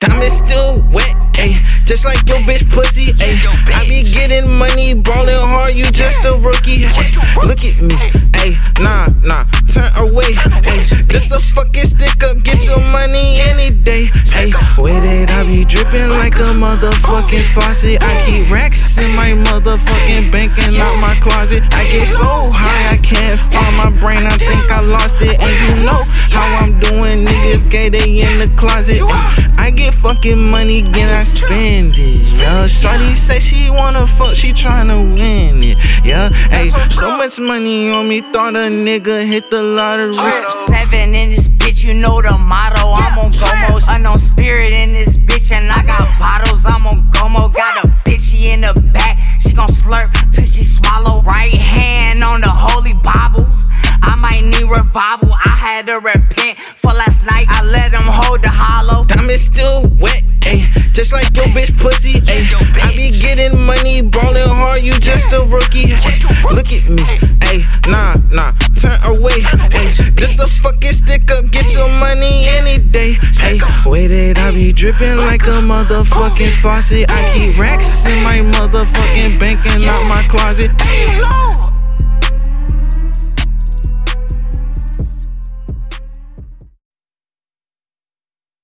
Diamond still wet, ayy. Just like your bitch pussy, ayy. I be getting money, ballin' hard, you just a rookie. Ay, look at me, ayy. Nah, nah, turn away, ayy. This a fucking stick up, get your money any day, ayy. With it, I be dripping like a motherfucking faucet. I keep racks in my motherfucking bank and out my closet. I get so high, I can't find my brain. I think I lost it, and you know how I'm doing. Niggas gay, they in the closet. I get fucking money, then I spend it. Yeah, Shorty say she wanna fuck, she tryna win it. Yeah, hey, so much money on me, thought a nigga hit the lottery. Seven in this bitch, you know the motto. I'm on Go Mode, unknown spirit in this bitch, and I got bottles. I'm on Go Mode, got a bitchy in the back. She gon' slurp till she swallow. Right hand on the holy Bible. I might need revival. I had to repent for last night. I let him hold the hollow. Diamond still wet, ayy. Just like your bitch pussy, ayy. I be getting money, ballin' hard, you just a rookie. Look at me, ayy. Nah, nah, turn away, ayy. This a fucking stick up, get your money any day, ayy. It, I be dripping like a motherfucking faucet. I keep racks in my motherfucking bank and out my closet. Ayy,